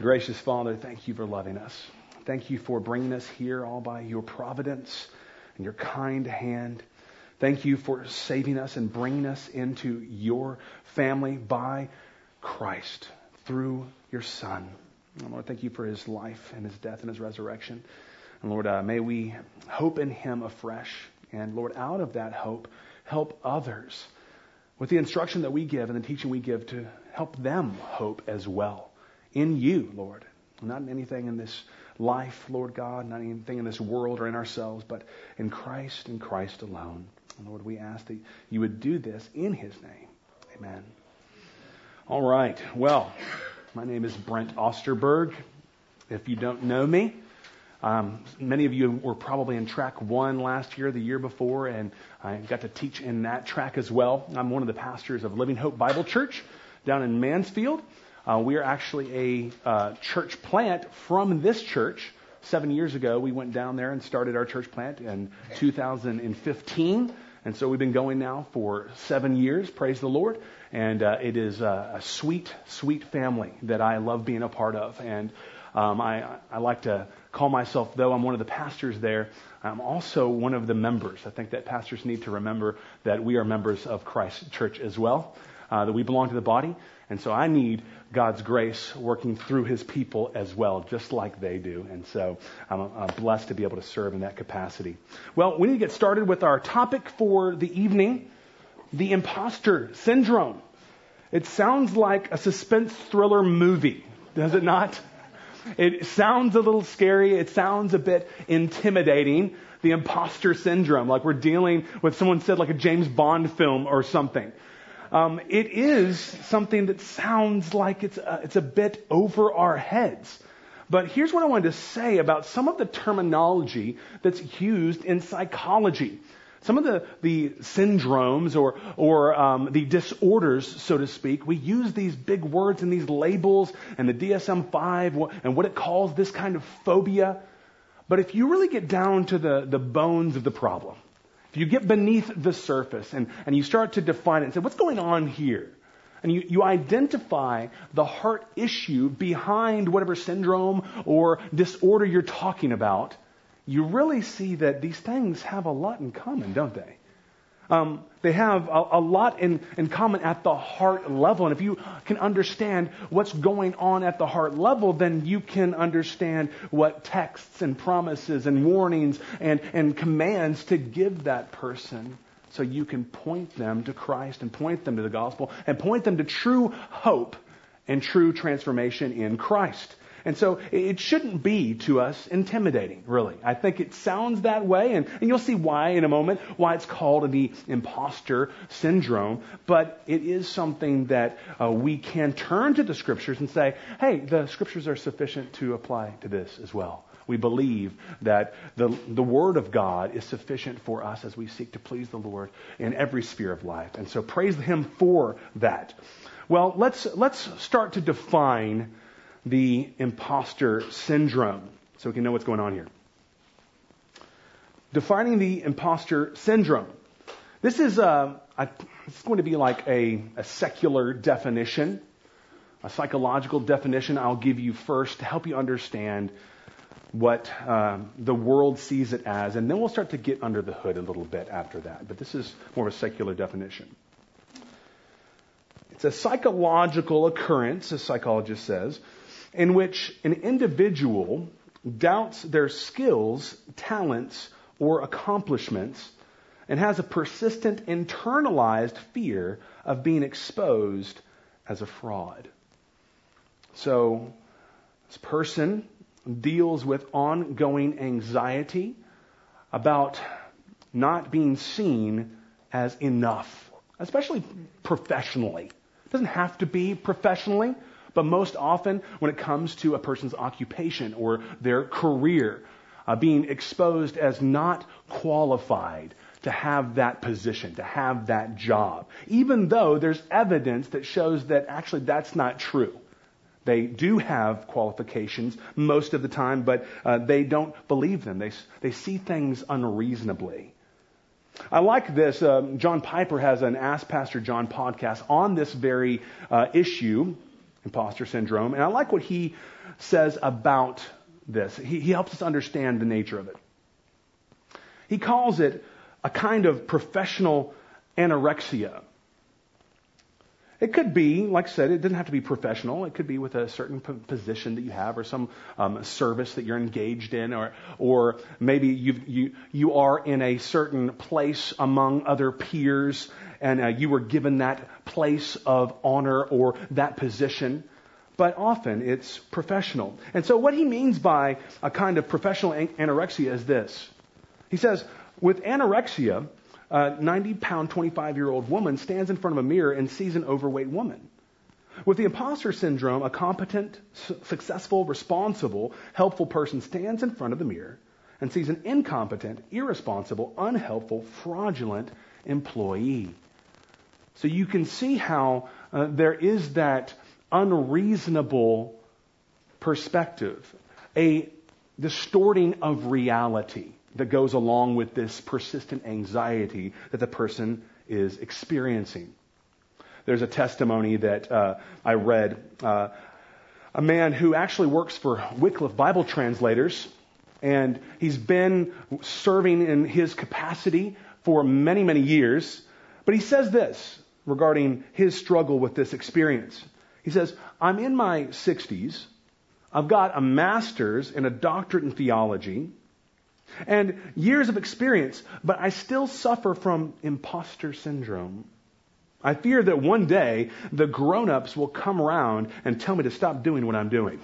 Gracious Father, thank you for loving us. Thank you for bringing us here all by your providence and your kind hand. Thank you for saving us and bringing us into your family by Christ through your Son. And Lord, thank you for his life and his death and his resurrection. And Lord, uh, may we hope in him afresh. And Lord, out of that hope, help others with the instruction that we give and the teaching we give to help them hope as well in you, Lord. Not in anything in this life, Lord God, not anything in this world or in ourselves, but in Christ and Christ alone. Lord, we ask that you would do this in his name. Amen. All right. Well, my name is Brent Osterberg. If you don't know me, um, many of you were probably in track one last year, the year before, and I got to teach in that track as well. I'm one of the pastors of Living Hope Bible Church down in Mansfield. Uh, we are actually a uh, church plant from this church. Seven years ago, we went down there and started our church plant in 2015. And so we've been going now for seven years, praise the Lord. And uh, it is a, a, sweet, sweet family that I love being a part of. And um, I, I like to call myself, though I'm one of the pastors there, I'm also one of the members. I think that pastors need to remember that we are members of Christ Church as well, uh, that we belong to the body. And so I need God's grace working through his people as well, just like they do. And so I'm, I'm blessed to be able to serve in that capacity. Well, we need to get started with our topic for the evening the imposter syndrome. It sounds like a suspense thriller movie, does it not? It sounds a little scary. It sounds a bit intimidating. The imposter syndrome, like we're dealing with someone said like a James Bond film or something. Um, it is something that sounds like it's a, it's a bit over our heads. But here's what I wanted to say about some of the terminology that's used in psychology. Some of the, the syndromes or, or um, the disorders, so to speak, we use these big words and these labels and the DSM 5 and what it calls this kind of phobia. But if you really get down to the, the bones of the problem, if you get beneath the surface and, and you start to define it and say, what's going on here? And you, you identify the heart issue behind whatever syndrome or disorder you're talking about, you really see that these things have a lot in common, don't they? Um, they have a, a lot in, in common at the heart level. And if you can understand what's going on at the heart level, then you can understand what texts and promises and warnings and, and commands to give that person so you can point them to Christ and point them to the gospel and point them to true hope and true transformation in Christ. And so it shouldn't be to us intimidating, really. I think it sounds that way, and, and you'll see why in a moment, why it's called the imposter syndrome. But it is something that uh, we can turn to the scriptures and say, hey, the scriptures are sufficient to apply to this as well. We believe that the, the Word of God is sufficient for us as we seek to please the Lord in every sphere of life. And so praise Him for that. Well, let's, let's start to define the imposter syndrome so we can know what's going on here. Defining the imposter syndrome. This is a, a it's going to be like a, a secular definition, a psychological definition I'll give you first to help you understand what uh, the world sees it as, and then we'll start to get under the hood a little bit after that. But this is more of a secular definition. It's a psychological occurrence, as psychologist says, in which an individual doubts their skills, talents, or accomplishments and has a persistent internalized fear of being exposed as a fraud. So, this person deals with ongoing anxiety about not being seen as enough, especially professionally. It doesn't have to be professionally, but most often, when it comes to a person's occupation or their career, uh, being exposed as not qualified to have that position, to have that job, even though there's evidence that shows that actually that's not true. They do have qualifications most of the time, but uh, they don't believe them. They, they see things unreasonably. I like this. Um, John Piper has an Ask Pastor John podcast on this very uh, issue imposter syndrome. And I like what he says about this. He, he helps us understand the nature of it. He calls it a kind of professional anorexia. It could be, like I said, it doesn't have to be professional. It could be with a certain position that you have or some um, service that you're engaged in, or, or maybe you you, you are in a certain place among other peers and uh, you were given that place of honor or that position. But often it's professional. And so what he means by a kind of professional anorexia is this. He says, with anorexia, a 90 pound, 25 year old woman stands in front of a mirror and sees an overweight woman. With the imposter syndrome, a competent, successful, responsible, helpful person stands in front of the mirror and sees an incompetent, irresponsible, unhelpful, fraudulent employee. So you can see how uh, there is that unreasonable perspective, a distorting of reality that goes along with this persistent anxiety that the person is experiencing. There's a testimony that uh, I read. Uh, a man who actually works for Wycliffe Bible translators, and he's been serving in his capacity for many, many years. But he says this regarding his struggle with this experience. He says, I'm in my 60s. I've got a master's and a doctorate in theology and years of experience, but I still suffer from imposter syndrome. I fear that one day the grown ups will come around and tell me to stop doing what I'm doing.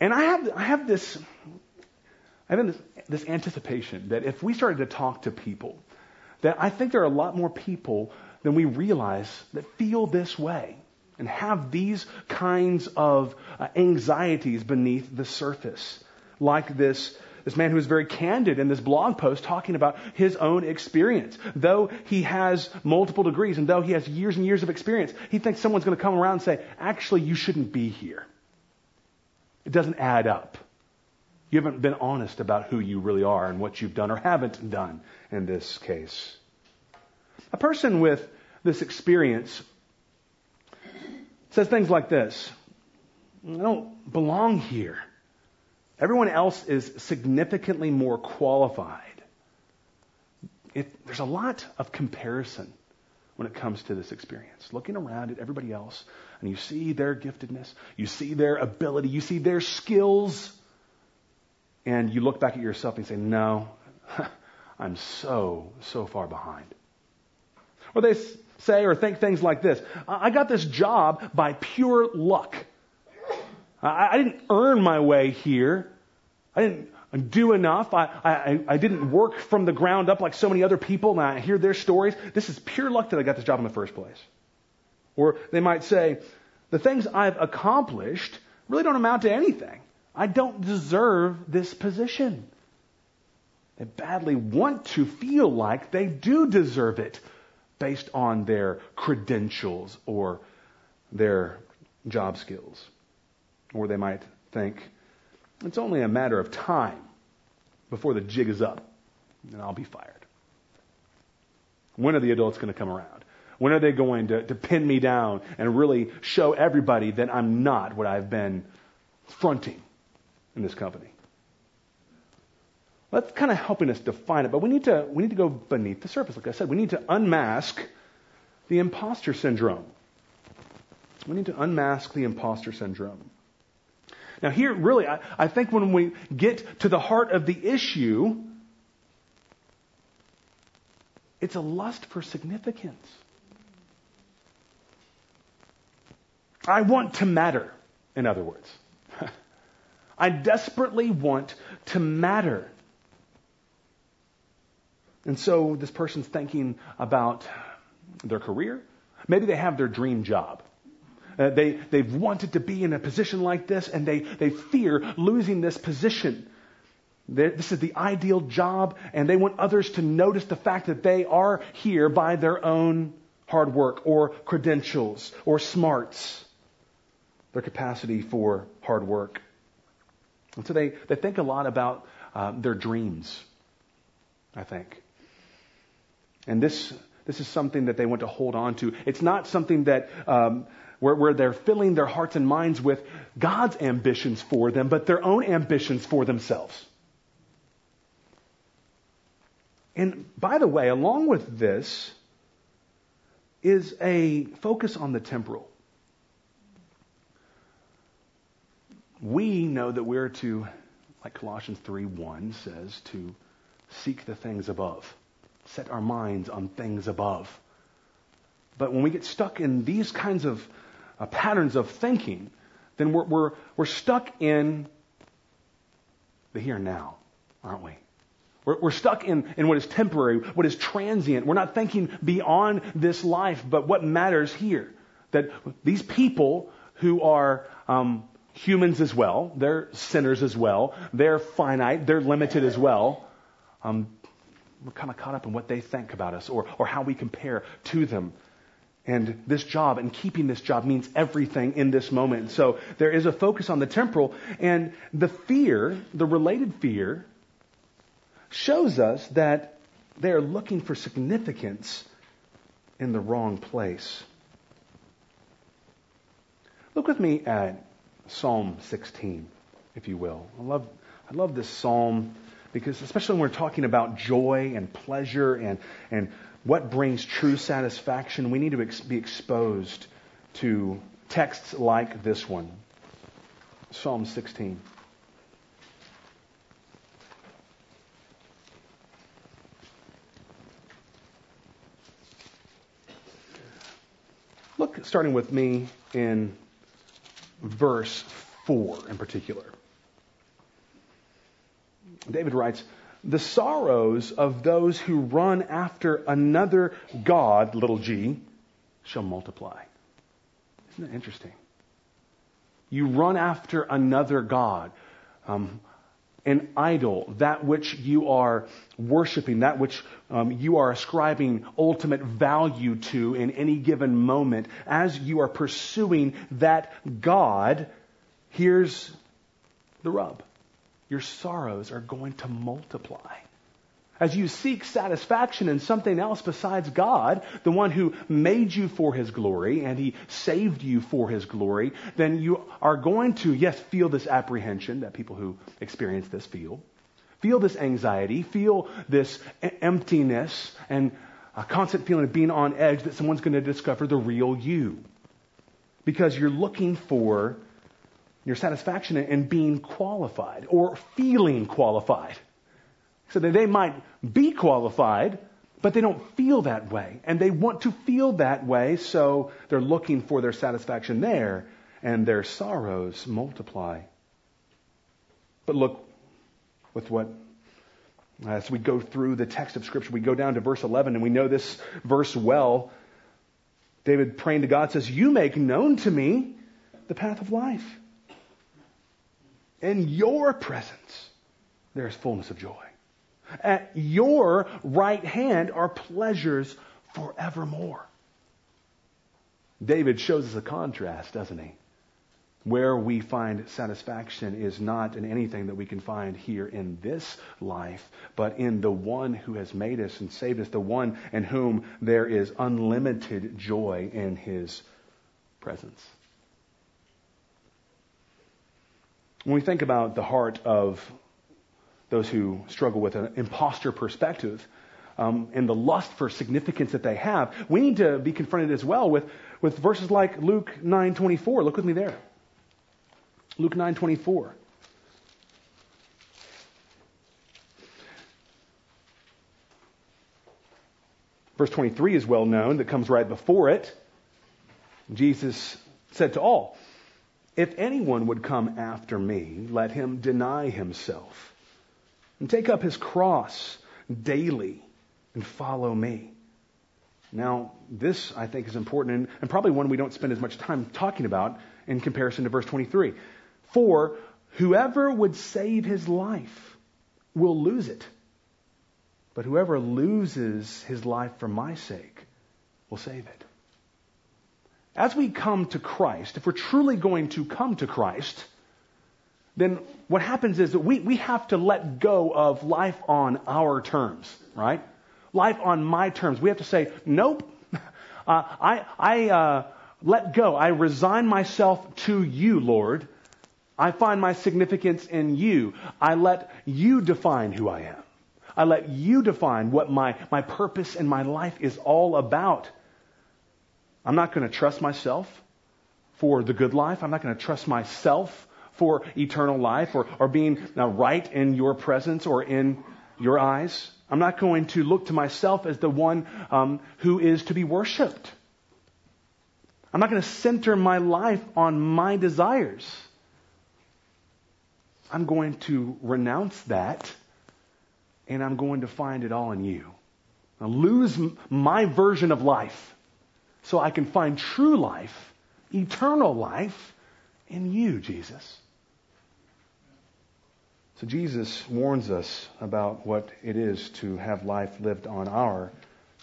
And I have, I have this, I have this, this anticipation that if we started to talk to people, that I think there are a lot more people than we realize that feel this way and have these kinds of uh, anxieties beneath the surface like this, this man who is very candid in this blog post talking about his own experience. Though he has multiple degrees and though he has years and years of experience, he thinks someone's going to come around and say, actually, you shouldn't be here. It doesn't add up. You haven't been honest about who you really are and what you've done or haven't done in this case. A person with this experience says things like this I don't belong here. Everyone else is significantly more qualified. It, there's a lot of comparison when it comes to this experience. Looking around at everybody else, and you see their giftedness, you see their ability, you see their skills, and you look back at yourself and say, No, I'm so, so far behind. Or they say or think things like this I got this job by pure luck. I, I didn't earn my way here. I didn't do enough. I, I, I didn't work from the ground up like so many other people, and I hear their stories. This is pure luck that I got this job in the first place. Or they might say, the things I've accomplished really don't amount to anything. I don't deserve this position. They badly want to feel like they do deserve it based on their credentials or their job skills. Or they might think, it's only a matter of time before the jig is up and I'll be fired. When are the adults going to come around? When are they going to, to pin me down and really show everybody that I'm not what I've been fronting in this company? That's kind of helping us define it, but we need to we need to go beneath the surface. Like I said, we need to unmask the imposter syndrome. We need to unmask the imposter syndrome. Now, here, really, I, I think when we get to the heart of the issue, it's a lust for significance. I want to matter, in other words. I desperately want to matter. And so this person's thinking about their career. Maybe they have their dream job. Uh, they, they've wanted to be in a position like this and they, they fear losing this position. They're, this is the ideal job and they want others to notice the fact that they are here by their own hard work or credentials or smarts, their capacity for hard work. And so they, they think a lot about um, their dreams, I think. And this, this is something that they want to hold on to. It's not something that um, where, where they're filling their hearts and minds with God's ambitions for them, but their own ambitions for themselves. And by the way, along with this is a focus on the temporal. We know that we're to, like Colossians 3 1 says, to seek the things above, set our minds on things above. But when we get stuck in these kinds of uh, patterns of thinking, then we're, we're, we're stuck in the here and now, aren't we? We're, we're stuck in, in what is temporary, what is transient. We're not thinking beyond this life, but what matters here. That these people who are um, humans as well, they're sinners as well, they're finite, they're limited as well. Um, we're kind of caught up in what they think about us or, or how we compare to them. And this job and keeping this job means everything in this moment. So there is a focus on the temporal. And the fear, the related fear, shows us that they are looking for significance in the wrong place. Look with me at Psalm 16, if you will. I love, I love this psalm because, especially when we're talking about joy and pleasure and, and what brings true satisfaction, we need to ex- be exposed to texts like this one Psalm 16. Look, starting with me in verse 4 in particular. David writes, the sorrows of those who run after another God, little g, shall multiply. Isn't that interesting? You run after another God, um, an idol, that which you are worshiping, that which um, you are ascribing ultimate value to in any given moment. As you are pursuing that God, here's the rub your sorrows are going to multiply. As you seek satisfaction in something else besides God, the one who made you for his glory and he saved you for his glory, then you are going to, yes, feel this apprehension that people who experience this feel. Feel this anxiety, feel this emptiness and a constant feeling of being on edge that someone's going to discover the real you. Because you're looking for your satisfaction in being qualified or feeling qualified. So that they might be qualified, but they don't feel that way. And they want to feel that way, so they're looking for their satisfaction there, and their sorrows multiply. But look with what, as we go through the text of Scripture, we go down to verse 11, and we know this verse well. David praying to God says, You make known to me the path of life. In your presence, there is fullness of joy. At your right hand are pleasures forevermore. David shows us a contrast, doesn't he? Where we find satisfaction is not in anything that we can find here in this life, but in the one who has made us and saved us, the one in whom there is unlimited joy in his presence. When we think about the heart of those who struggle with an imposter perspective um, and the lust for significance that they have, we need to be confronted as well with, with verses like Luke 9.24. Look with me there. Luke 9.24. Verse 23 is well known, that comes right before it. Jesus said to all, if anyone would come after me, let him deny himself and take up his cross daily and follow me. Now, this I think is important and, probably one we don't spend as much time talking about in comparison to verse 23. For whoever would save his life will lose it. But whoever loses his life for my sake will save it as we come to Christ, if we're truly going to come to Christ, then what happens is that we, we have to let go of life on our terms, right? Life on my terms. We have to say, nope, uh, I, I, uh, let go. I resign myself to you, Lord. I find my significance in you. I let you define who I am. I let you define what my, my purpose in my life is all about. I'm not going to trust myself for the good life. I'm not going to trust myself for eternal life or, or being right in your presence or in your eyes. I'm not going to look to myself as the one um, who is to be worshiped. I'm not going to center my life on my desires. I'm going to renounce that and I'm going to find it all in you. I'll lose my version of life so I can find true life, eternal life in you, Jesus. So Jesus warns us about what it is to have life lived on our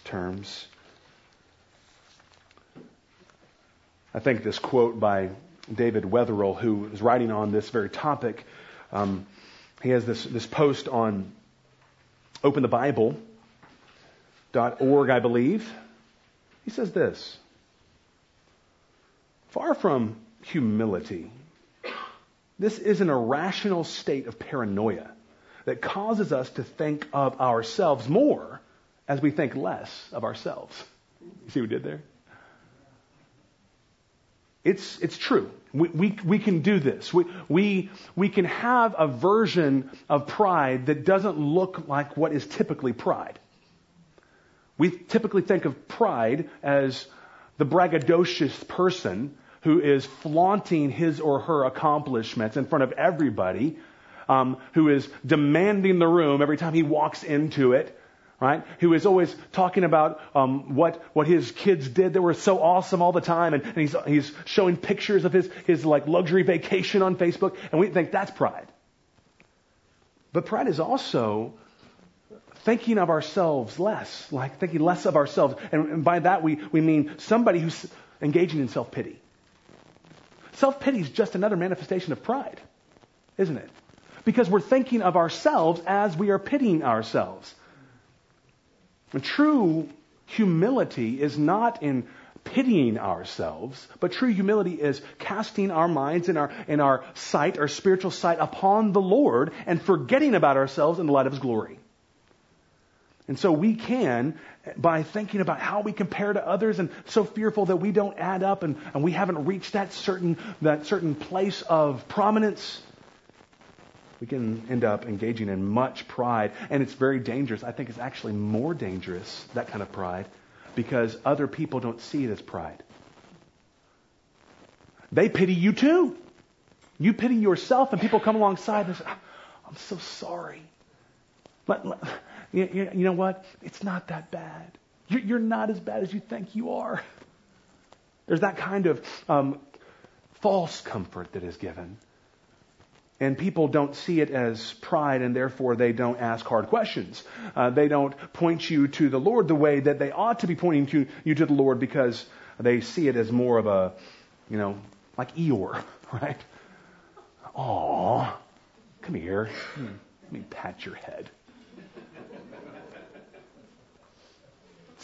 terms. I think this quote by David Wetherell, who is writing on this very topic, um, he has this, this post on openthebible.org, I believe. He says this Far from humility, this is an irrational state of paranoia that causes us to think of ourselves more as we think less of ourselves. You see what we did there? It's, it's true. We, we, we can do this. We, we, we can have a version of pride that doesn't look like what is typically pride. We typically think of pride as the braggadocious person who is flaunting his or her accomplishments in front of everybody, um, who is demanding the room every time he walks into it, right? Who is always talking about um, what what his kids did that were so awesome all the time, and, and he's he's showing pictures of his his like luxury vacation on Facebook, and we think that's pride. But pride is also thinking of ourselves less, like thinking less of ourselves, and, and by that we we mean somebody who's engaging in self pity. Self pity is just another manifestation of pride, isn't it? Because we're thinking of ourselves as we are pitying ourselves. And true humility is not in pitying ourselves, but true humility is casting our minds and our, and our sight, our spiritual sight upon the Lord and forgetting about ourselves in the light of His glory. And so we can, by thinking about how we compare to others and so fearful that we don't add up and, and we haven't reached that certain, that certain place of prominence, we can end up engaging in much pride. And it's very dangerous. I think it's actually more dangerous, that kind of pride, because other people don't see it as pride. They pity you too. You pity yourself, and people come alongside and say, ah, I'm so sorry. But, you, you know what? It's not that bad. You're not as bad as you think you are. There's that kind of um, false comfort that is given. And people don't see it as pride, and therefore they don't ask hard questions. Uh, they don't point you to the Lord the way that they ought to be pointing to you to the Lord because they see it as more of a, you know, like Eeyore, right? Aw, come here. Let me pat your head.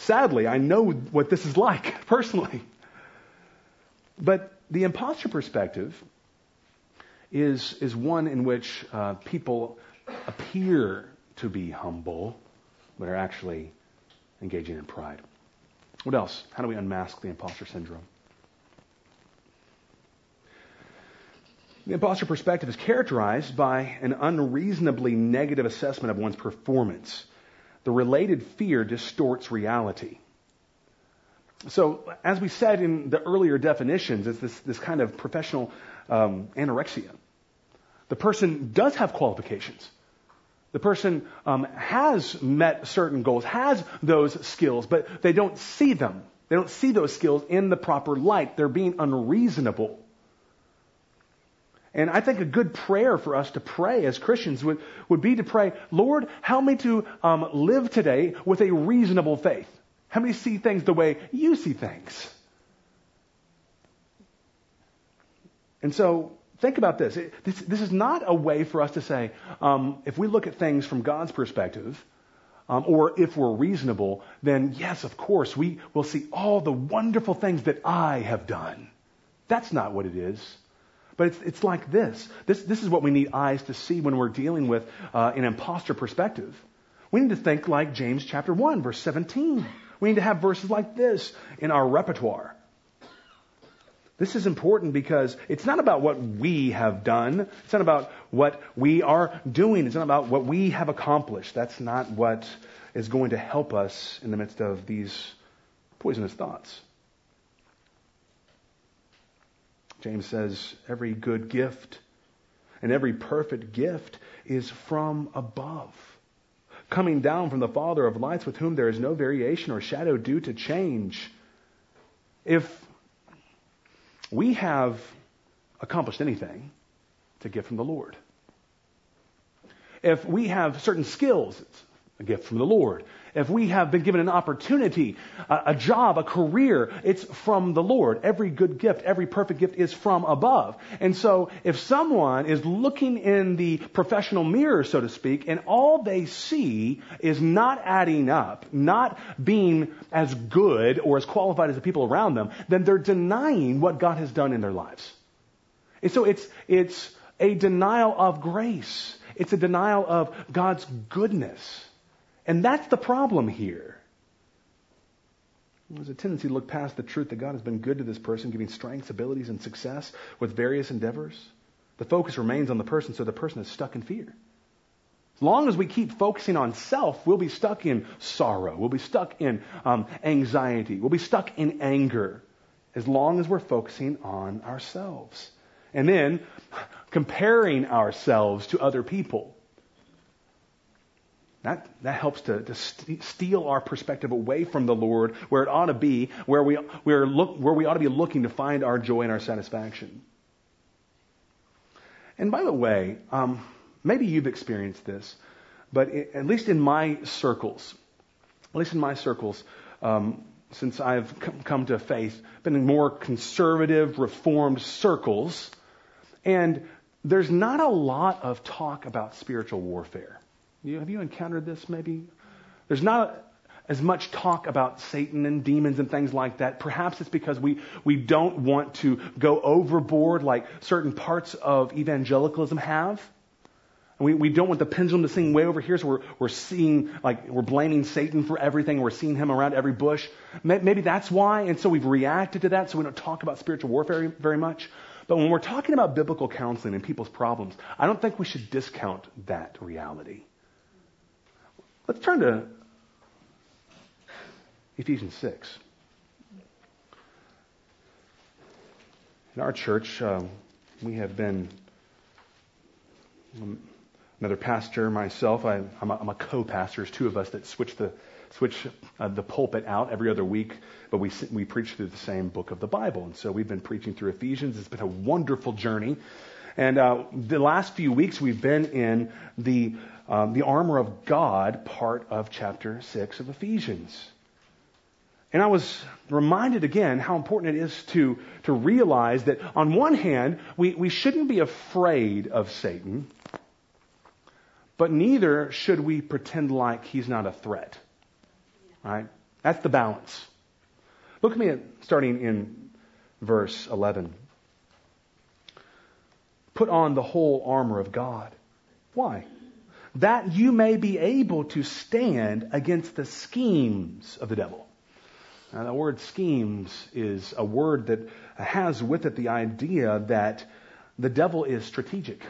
Sadly, I know what this is like personally. But the imposter perspective is, is one in which uh, people appear to be humble, but are actually engaging in pride. What else? How do we unmask the imposter syndrome? The imposter perspective is characterized by an unreasonably negative assessment of one's performance. The related fear distorts reality. So, as we said in the earlier definitions, it's this, this kind of professional um, anorexia. The person does have qualifications. The person um, has met certain goals, has those skills, but they don't see them. They don't see those skills in the proper light. They're being unreasonable. And I think a good prayer for us to pray as Christians would, would be to pray, Lord, help me to um, live today with a reasonable faith. Help me see things the way you see things. And so Think about this. this. This is not a way for us to say, um, if we look at things from God's perspective, um, or if we're reasonable, then yes, of course, we will see all the wonderful things that I have done. That's not what it is. But it's, it's like this. this. This is what we need eyes to see when we're dealing with uh, an imposter perspective. We need to think like James chapter 1, verse 17. We need to have verses like this in our repertoire. This is important because it's not about what we have done. It's not about what we are doing. It's not about what we have accomplished. That's not what is going to help us in the midst of these poisonous thoughts. James says, every good gift and every perfect gift is from above, coming down from the Father of lights, with whom there is no variation or shadow due to change. If we have accomplished anything, it's a gift from the Lord. If we have certain skills, it's a gift from the Lord. If we have been given an opportunity, a, job, a career, it's from the Lord. Every good gift, every perfect gift is from above. And so if someone is looking in the professional mirror, so to speak, and all they see is not adding up, not being as good or as qualified as the people around them, then they're denying what God has done in their lives. And so it's, it's a denial of grace. It's a denial of God's goodness. And that's the problem here. There's a tendency to look past the truth that God has been good to this person, giving strengths, abilities, and success with various endeavors. The focus remains on the person, so the person is stuck in fear. As long as we keep focusing on self, we'll be stuck in sorrow. We'll be stuck in um, anxiety. We'll be stuck in anger as long as we're focusing on ourselves. And then comparing ourselves to other people. That, that helps to, to steal our perspective away from the Lord where it ought to be, where we, where, look, where we ought to be looking to find our joy and our satisfaction. And by the way, um, maybe you've experienced this, but it, at least in my circles, at least in my circles, um, since I've come to faith, been in more conservative, reformed circles, and there's not a lot of talk about spiritual warfare. You, have you encountered this maybe? There's not as much talk about Satan and demons and things like that. Perhaps it's because we, we don't want to go overboard like certain parts of evangelicalism have. We, we don't want the pendulum to swing way over here, so we're, we're seeing, like, we're blaming Satan for everything. We're seeing him around every bush. Maybe that's why, and so we've reacted to that, so we don't talk about spiritual warfare very much. But when we're talking about biblical counseling and people's problems, I don't think we should discount that reality. Let's turn to Ephesians 6. In our church, um, we have been, um, another pastor, myself, I, am a, I'm a co-pastor. There's two of us that switch the, switch uh, the pulpit out every other week, but we, we preach through the same book of the Bible. And so we've been preaching through Ephesians. It's been a wonderful journey. And uh, the last few weeks we've been in the um, the armor of God part of chapter 6 of Ephesians. And I was reminded again how important it is to, to realize that on one hand, we, we shouldn't be afraid of Satan, but neither should we pretend like he's not a threat. Right? That's the balance. Look at me at, starting in verse 11. Put on the whole armor of God. Why? That you may be able to stand against the schemes of the devil. Now, the word schemes is a word that has with it the idea that the devil is strategic,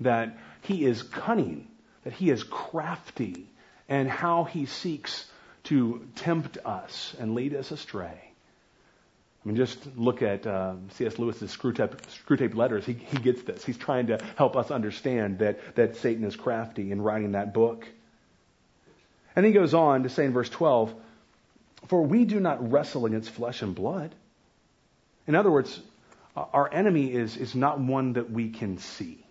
that he is cunning, that he is crafty, and how he seeks to tempt us and lead us astray. I mean, just look at uh, C.S. Lewis's Screwtape, letters. He, he gets this. He's trying to help us understand that, that Satan is crafty in writing that book. And he goes on to say in verse 12, For we do not wrestle against flesh and blood. In other words, our enemy is, is not one that we can see,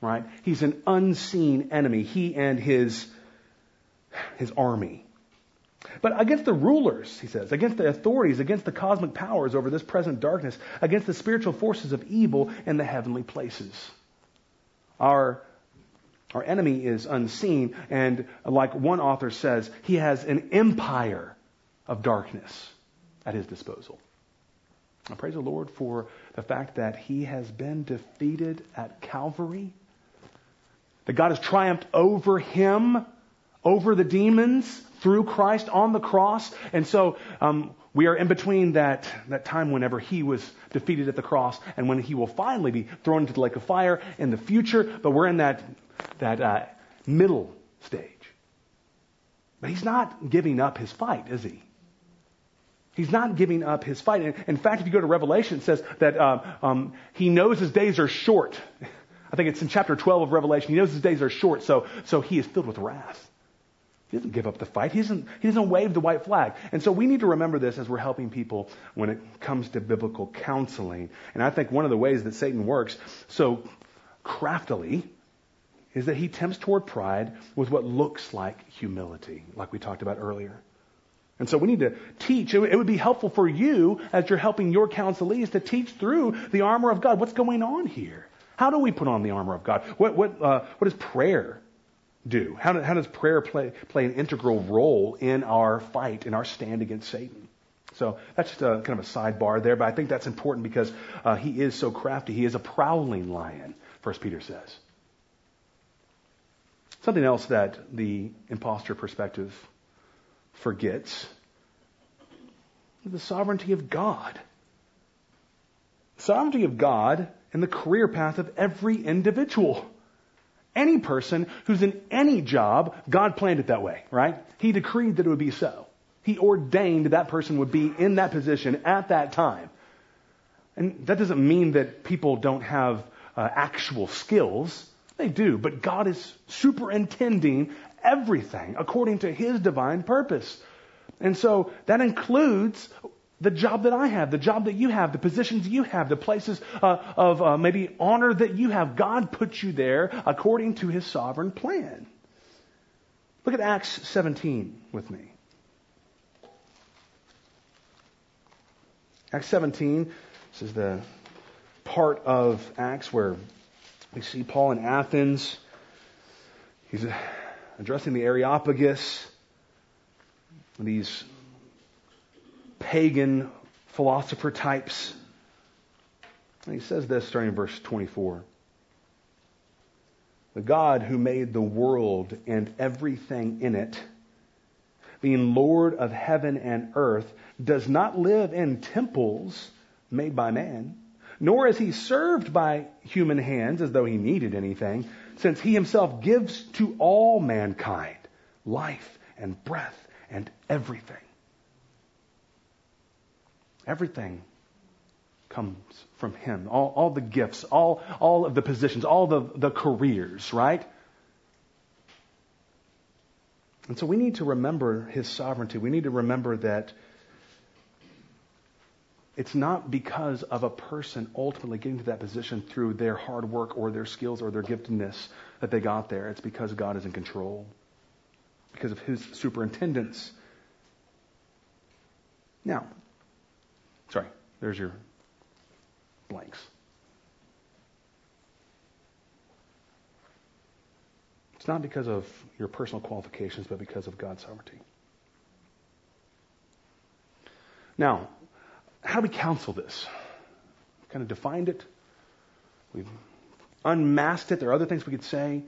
right? He's an unseen enemy. He and his, his army. But against the rulers, he says, against the authorities, against the cosmic powers over this present darkness, against the spiritual forces of evil in the heavenly places. Our, Our enemy is unseen, and like one author says, he has an empire of darkness at his disposal. I praise the Lord for the fact that he has been defeated at Calvary, that God has triumphed over him, over the demons through Christ on the cross. And so um, we are in between that, that time whenever he was defeated at the cross and when he will finally be thrown into the lake of fire in the future. But we're in that, that uh, middle stage. But he's not giving up his fight, is he? He's not giving up his fight. In fact, if you go to Revelation, it says that uh, um, he knows his days are short. I think it's in chapter 12 of Revelation. He knows his days are short, so, so he is filled with wrath. He doesn't give up the fight. He doesn't, he doesn't wave the white flag. And so we need to remember this as we're helping people when it comes to biblical counseling. And I think one of the ways that Satan works so craftily is that he tempts toward pride with what looks like humility, like we talked about earlier. And so we need to teach. It would be helpful for you as you're helping your counselees to teach through the armor of God. What's going on here? How do we put on the armor of God? What, what, uh, what does prayer do? How, do, how does prayer play, play an integral role in our fight, in our stand against Satan? So that's just a, kind of a sidebar there, but I think that's important because uh, he is so crafty. He is a prowling lion, First Peter says. Something else that the impostor perspective forgets the sovereignty of God. The sovereignty of God and the career path of every individual. Any person who's in any job, God planned it that way, right? He decreed that it would be so. He ordained that person would be in that position at that time. And that doesn't mean that people don't have uh, actual skills. They do, but God is superintending everything according to His divine purpose. And so that includes the job that I have, the job that you have, the positions you have, the places uh, of uh, maybe honor that you have. God put you there according to His sovereign plan. Look at Acts 17 with me. Acts 17, this is the part of Acts where we see Paul in Athens. He's addressing the Areopagus, these pagan philosopher types. And he says this starting in verse 24. The God who made the world and everything in it, being Lord of heaven and earth, does not live in temples made by man, nor is he served by human hands as though he needed anything since he himself gives to all mankind life and breath and everything. Everything comes from him. All, all the gifts, all, all of the positions, all the, the careers, right? And so we need to remember his sovereignty. We need to remember that it's not because of a person ultimately getting to that position through their hard work or their skills or their giftedness that they got there. It's because God is in control, because of His superintendence. Now, sorry, there's your blanks. It's not because of your personal qualifications, but because of God's sovereignty. Now, how do we counsel this? We've kind of defined it. We've unmasked it. There are other things we could say,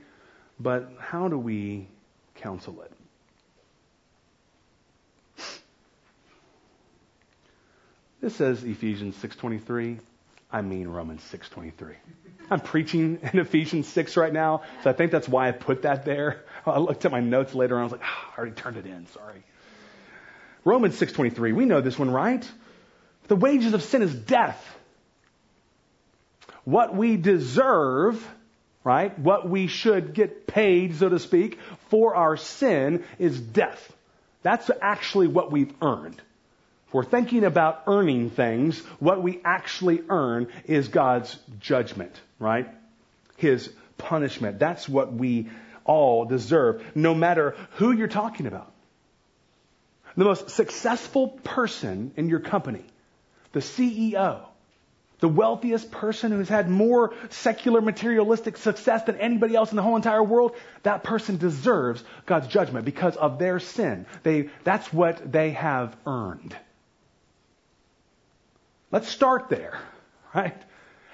but how do we counsel it? This says Ephesians 6:23. I mean Romans 6:23. I'm preaching in Ephesians 6 right now, so I think that's why I put that there. I looked at my notes later and I was like, oh, I already turned it in. Sorry. Romans 6:23. We know this one, right? The wages of sin is death. What we deserve, right? What we should get paid, so to speak, for our sin is death. That's actually what we've earned. We're thinking about earning things, what we actually earn is God's judgment, right? His punishment. That's what we all deserve, no matter who you're talking about. The most successful person in your company the CEO, the wealthiest person who's had more secular materialistic success than anybody else in the whole entire world, that person deserves God's judgment because of their sin. They, that's what they have earned. Let's start there, right?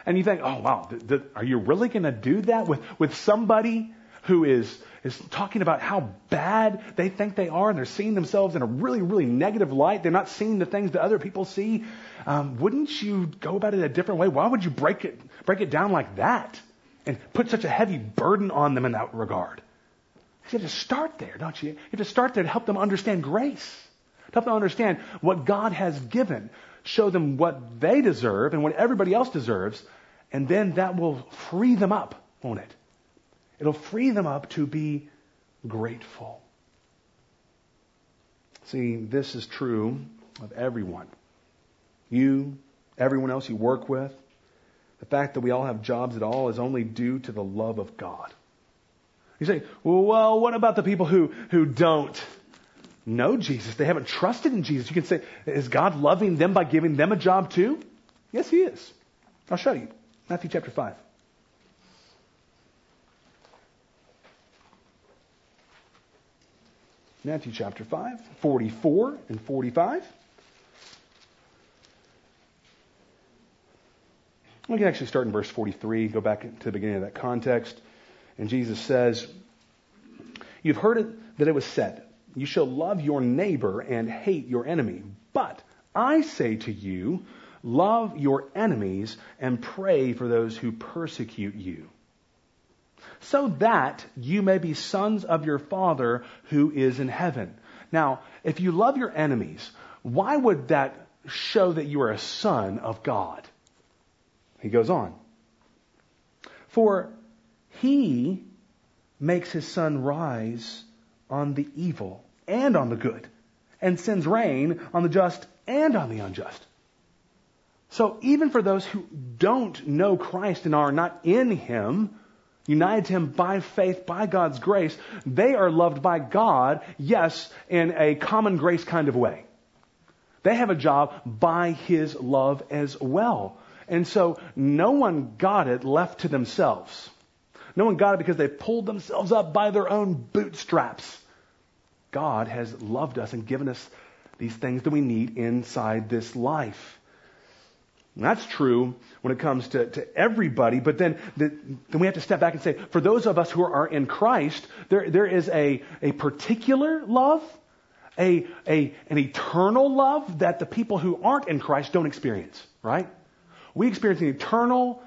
And you think, oh wow, th- th- are you really going to do that with, with somebody who is, is talking about how bad they think they are and they're seeing themselves in a really, really negative light. They're not seeing the things that other people see. Um, wouldn't you go about it a different way? Why would you break it, break it down like that and put such a heavy burden on them in that regard? You have to start there, don't you? You have to start there to help them understand grace, to help them understand what God has given, show them what they deserve and what everybody else deserves, and then that will free them up, won't it? It'll free them up to be grateful. See, this is true of everyone. You, everyone else you work with. The fact that we all have jobs at all is only due to the love of God. You say, well, what about the people who, who don't know Jesus? They haven't trusted in Jesus. You can say, is God loving them by giving them a job too? Yes, He is. I'll show you. Matthew chapter 5. Matthew chapter 5, 44 and 45. We can actually start in verse 43, go back to the beginning of that context. And Jesus says, You've heard it that it was said, You shall love your neighbor and hate your enemy. But I say to you, love your enemies and pray for those who persecute you so that you may be sons of your Father who is in heaven. Now, if you love your enemies, why would that show that you are a son of God? He goes on. For he makes his sun rise on the evil and on the good, and sends rain on the just and on the unjust. So even for those who don't know Christ and are not in him, united to Him by faith, by God's grace, they are loved by God, yes, in a common grace kind of way. They have a job by His love as well. And so no one got it left to themselves. No one got it because they pulled themselves up by their own bootstraps. God has loved us and given us these things that we need inside this life. And that's true when it comes to, to everybody, but then, the, then we have to step back and say, for those of us who are in Christ, there, there is a, a particular love, a, a, an eternal love that the people who aren't in Christ don't experience, right? We experience an eternal,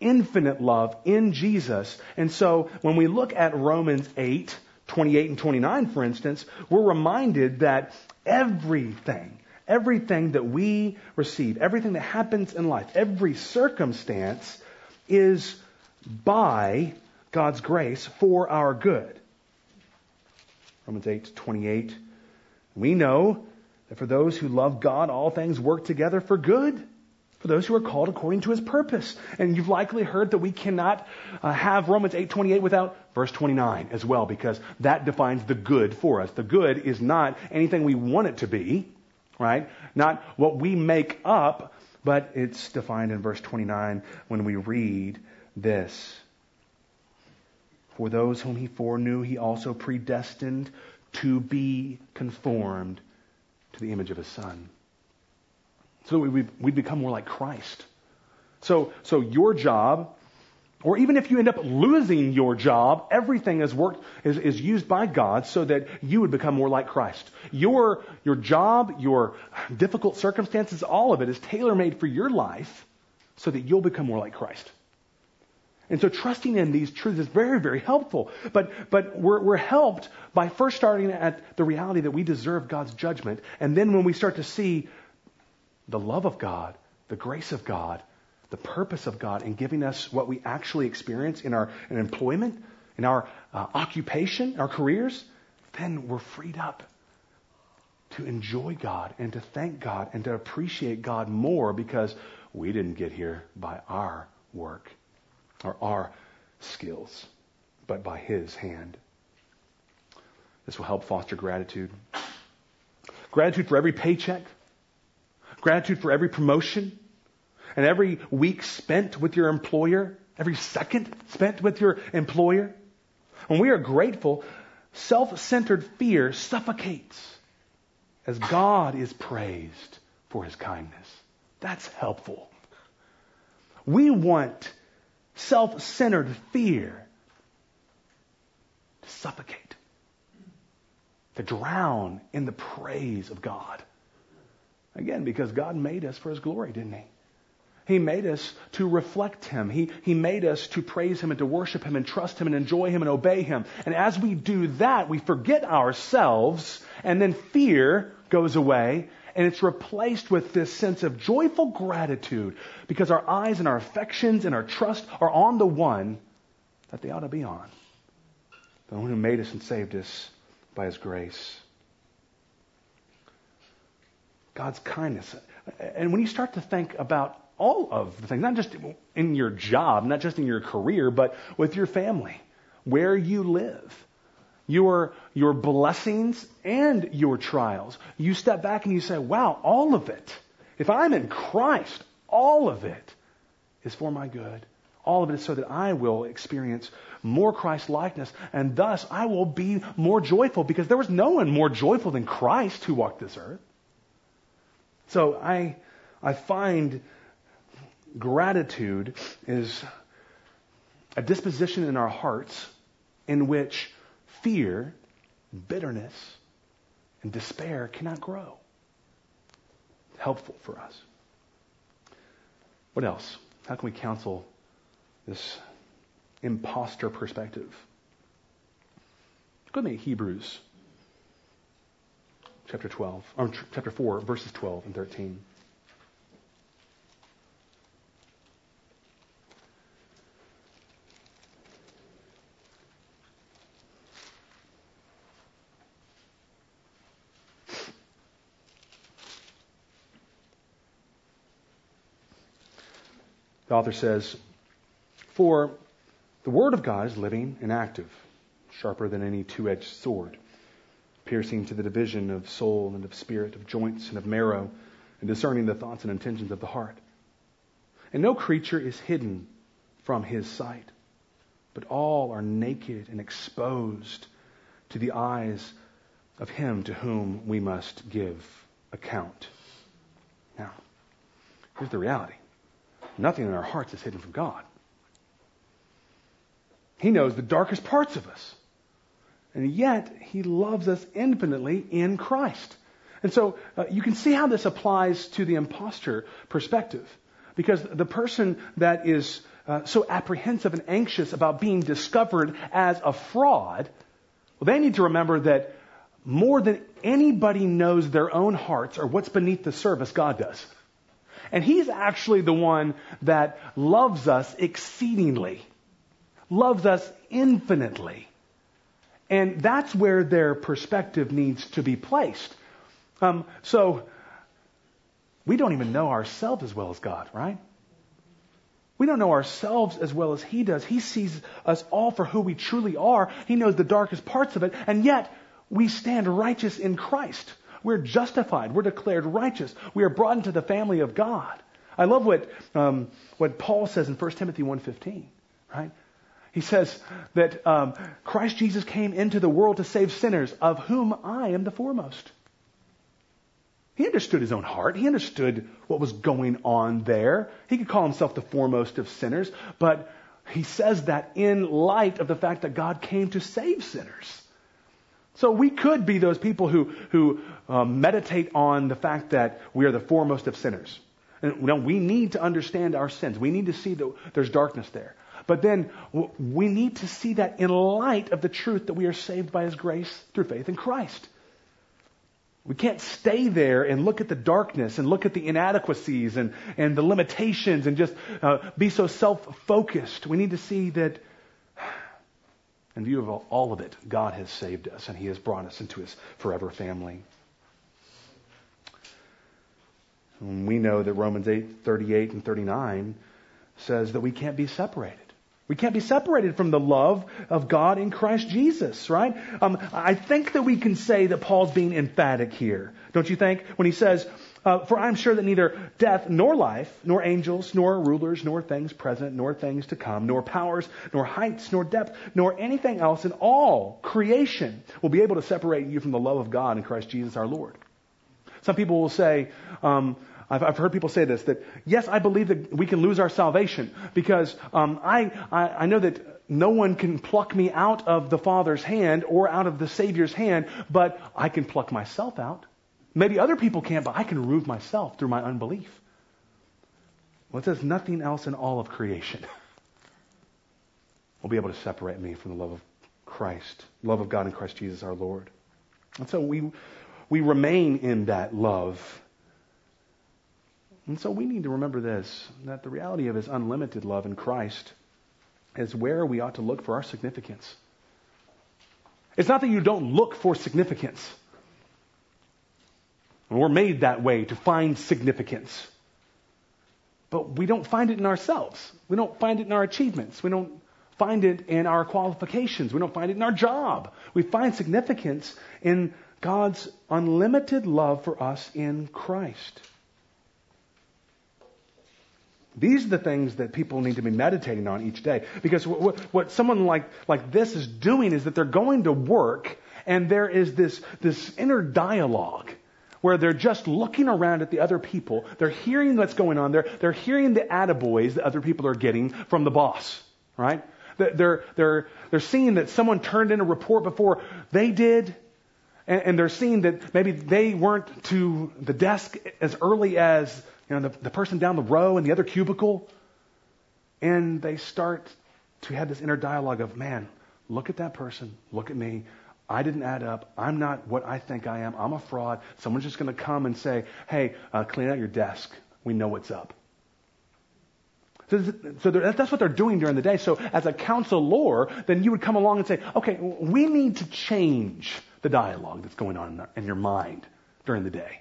infinite love in Jesus. And so when we look at Romans 8, 28 and 29, for instance, we're reminded that everything, everything that we receive, everything that happens in life, every circumstance is by God's grace for our good. Romans 8, 28. We know that for those who love God, all things work together for good for those who are called according to his purpose. And you've likely heard that we cannot uh, have Romans 8:28 without verse 29 as well because that defines the good for us. The good is not anything we want it to be, right? Not what we make up, but it's defined in verse 29 when we read this. For those whom he foreknew, he also predestined to be conformed to the image of his son so that we, we become more like Christ. So, so your job, or even if you end up losing your job, everything is worked, is, is used by God so that you would become more like Christ. Your, your job, your difficult circumstances, all of it is tailor-made for your life so that you'll become more like Christ. And so trusting in these truths is very, very helpful. But, but we're, we're helped by first starting at the reality that we deserve God's judgment. And then when we start to see the love of God, the grace of God, the purpose of God in giving us what we actually experience in our in employment, in our uh, occupation, our careers, then we're freed up to enjoy God and to thank God and to appreciate God more because we didn't get here by our work or our skills, but by His hand. This will help foster gratitude. Gratitude for every paycheck, Gratitude for every promotion. and every week spent with your employer, every second spent with your employer. When we are grateful, self-centered fear suffocates as God is praised for his kindness. That's helpful. We want self-centered fear to suffocate, to drown in the praise of God. Again, because God made us for his glory, didn't he? He made us to reflect Him. He, he made us to praise Him and to worship Him and trust Him and enjoy Him and obey Him. And as we do that, we forget ourselves and then fear goes away and it's replaced with this sense of joyful gratitude because our eyes and our affections and our trust are on the one that they ought to be on. The one who made us and saved us by His grace. God's kindness. And when you start to think about all of the things, not just in your job, not just in your career, but with your family, where you live, your, your blessings and your trials. You step back and you say, wow, all of it. If I'm in Christ, all of it is for my good. All of it is so that I will experience more Christ likeness and thus I will be more joyful because there was no one more joyful than Christ who walked this earth. So I, I find Gratitude is a disposition in our hearts in which fear, bitterness, and despair cannot grow. Helpful for us. What else? How can we counsel this imposter perspective? Go me Hebrews chapter 12, or chapter 4, verses 12 and 13. The author says, For the Word of God is living and active, sharper than any two edged sword, piercing to the division of soul and of spirit, of joints and of marrow, and discerning the thoughts and intentions of the heart. And no creature is hidden from his sight, but all are naked and exposed to the eyes of him to whom we must give account. Now, here's the reality. Nothing in our hearts is hidden from God. He knows the darkest parts of us. And yet, He loves us infinitely in Christ. And so, uh, you can see how this applies to the impostor perspective. Because the person that is uh, so apprehensive and anxious about being discovered as a fraud, well, they need to remember that more than anybody knows their own hearts or what's beneath the surface, God does. And He's actually the one that loves us exceedingly, loves us infinitely. And that's where their perspective needs to be placed. Um, so, we don't even know ourselves as well as God, right? We don't know ourselves as well as He does. He sees us all for who we truly are. He knows the darkest parts of it, and yet we stand righteous in Christ. We're justified. We're declared righteous. We are brought into the family of God. I love what, um, what Paul says in 1 Timothy 1.15, right? He says that um, Christ Jesus came into the world to save sinners, of whom I am the foremost. He understood his own heart. He understood what was going on there. He could call himself the foremost of sinners, but he says that in light of the fact that God came to save sinners. So we could be those people who, who um, meditate on the fact that we are the foremost of sinners. And now we need to understand our sins. We need to see that there's darkness there. But then we need to see that in light of the truth that we are saved by His grace through faith in Christ. We can't stay there and look at the darkness and look at the inadequacies and, and the limitations and just uh, be so self-focused. We need to see that in view of all of it, God has saved us and He has brought us into His forever family. We know that Romans 8, 38 and 39 says that we can't be separated. We can't be separated from the love of God in Christ Jesus, right? Um, I think that we can say that Paul's being emphatic here, don't you think? When he says, Uh, for I'm sure that neither death nor life, nor angels, nor rulers, nor things present, nor things to come, nor powers, nor heights, nor depth, nor anything else in all creation will be able to separate you from the love of God in Christ Jesus our Lord. Some people will say, um, I've, I've, heard people say this, that yes, I believe that we can lose our salvation because um, I, I, I know that no one can pluck me out of the Father's hand or out of the Savior's hand, but I can pluck myself out. Maybe other people can't, but I can remove myself through my unbelief. Well, it says nothing else in all of creation will be able to separate me from the love of Christ, love of God in Christ Jesus our Lord. And so we, we remain in that love. And so we need to remember this, that the reality of his unlimited love in Christ is where we ought to look for our significance. It's not that you don't look for significance. We're made that way to find significance. But we don't find it in ourselves. We don't find it in our achievements. We don't find it in our qualifications. We don't find it in our job. We find significance in God's unlimited love for us in Christ. These are the things that people need to be meditating on each day. Because what, what someone like, like this is doing is that they're going to work and there is this, this inner dialogue where they're just looking around at the other people. They're hearing what's going on. They're, they're hearing the attaboys that other people are getting from the boss, right? They're, they're, they're seeing that someone turned in a report before they did, and, and they're seeing that maybe they weren't to the desk as early as you know, the, the person down the row in the other cubicle. And they start to have this inner dialogue of, man, look at that person, look at me. I didn't add up. I'm not what I think I am. I'm a fraud. Someone's just going to come and say, hey, uh, clean out your desk. We know what's up. So, so that's what they're doing during the day. So as a counselor, then you would come along and say, okay, we need to change the dialogue that's going on in your mind during the day.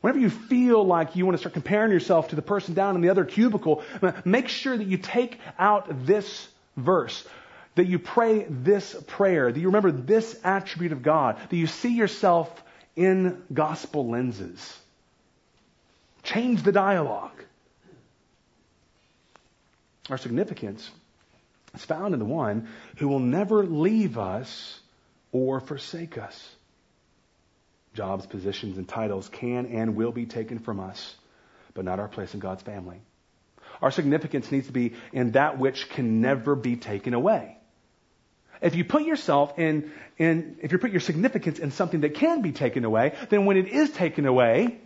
Whenever you feel like you want to start comparing yourself to the person down in the other cubicle, make sure that you take out this verse, that you pray this prayer, that you remember this attribute of God, that you see yourself in gospel lenses. Change the dialogue. Our significance is found in the one who will never leave us or forsake us. Jobs, positions, and titles can and will be taken from us, but not our place in God's family. Our significance needs to be in that which can never be taken away. If you put yourself in, in, if you put your significance in something that can be taken away, then when it is taken away,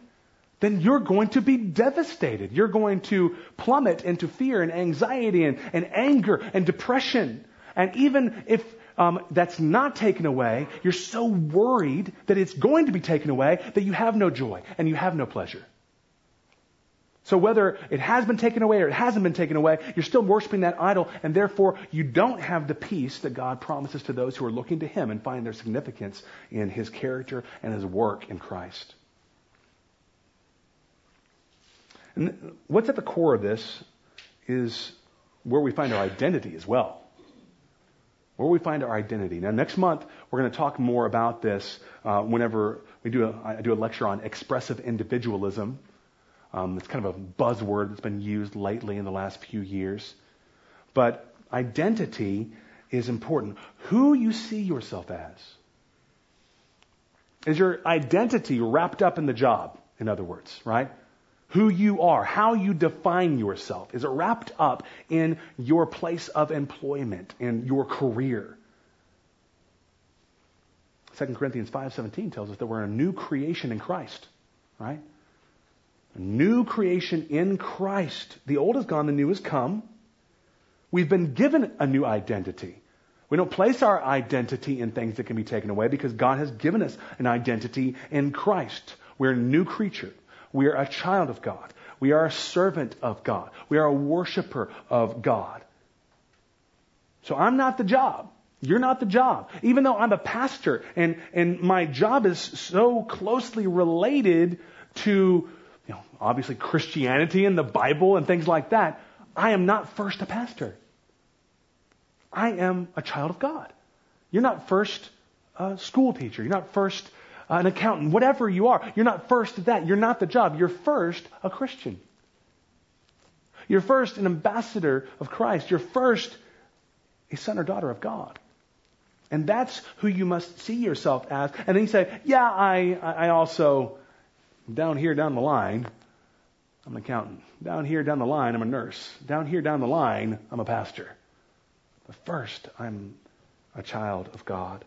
then you're going to be devastated. You're going to plummet into fear and anxiety and, and anger and depression. And even if um, that's not taken away, you're so worried that it's going to be taken away that you have no joy and you have no pleasure. So whether it has been taken away or it hasn't been taken away, you're still worshiping that idol, and therefore you don't have the peace that God promises to those who are looking to Him and find their significance in His character and His work in Christ. And what's at the core of this is where we find our identity as well. Where we find our identity. Now, next month, we're going to talk more about this uh, whenever we do a, I do a lecture on expressive individualism. Um, it's kind of a buzzword that's been used lately in the last few years. But identity is important. Who you see yourself as. Is your identity wrapped up in the job, in other words, right? Who you are, how you define yourself? Is it wrapped up in your place of employment, in your career? 2 Corinthians 5:17 tells us that we're a new creation in Christ, right? A new creation in Christ. The old is gone, the new has come. We've been given a new identity. We don't place our identity in things that can be taken away because God has given us an identity in Christ. We're a new creature. We are a child of God. We are a servant of God. We are a worshiper of God. So I'm not the job. You're not the job. Even though I'm a pastor and, and my job is so closely related to, you know, obviously Christianity and the Bible and things like that, I am not first a pastor. I am a child of God. You're not first a school teacher. You're not first Uh, an accountant, whatever you are. You're not first at that. You're not the job. You're first a Christian. You're first an ambassador of Christ. You're first a son or daughter of God. And that's who you must see yourself as. And then you say, yeah, I, I also, down here down the line, I'm an accountant. Down here down the line, I'm a nurse. Down here down the line, I'm a pastor. But first, I'm a child of God.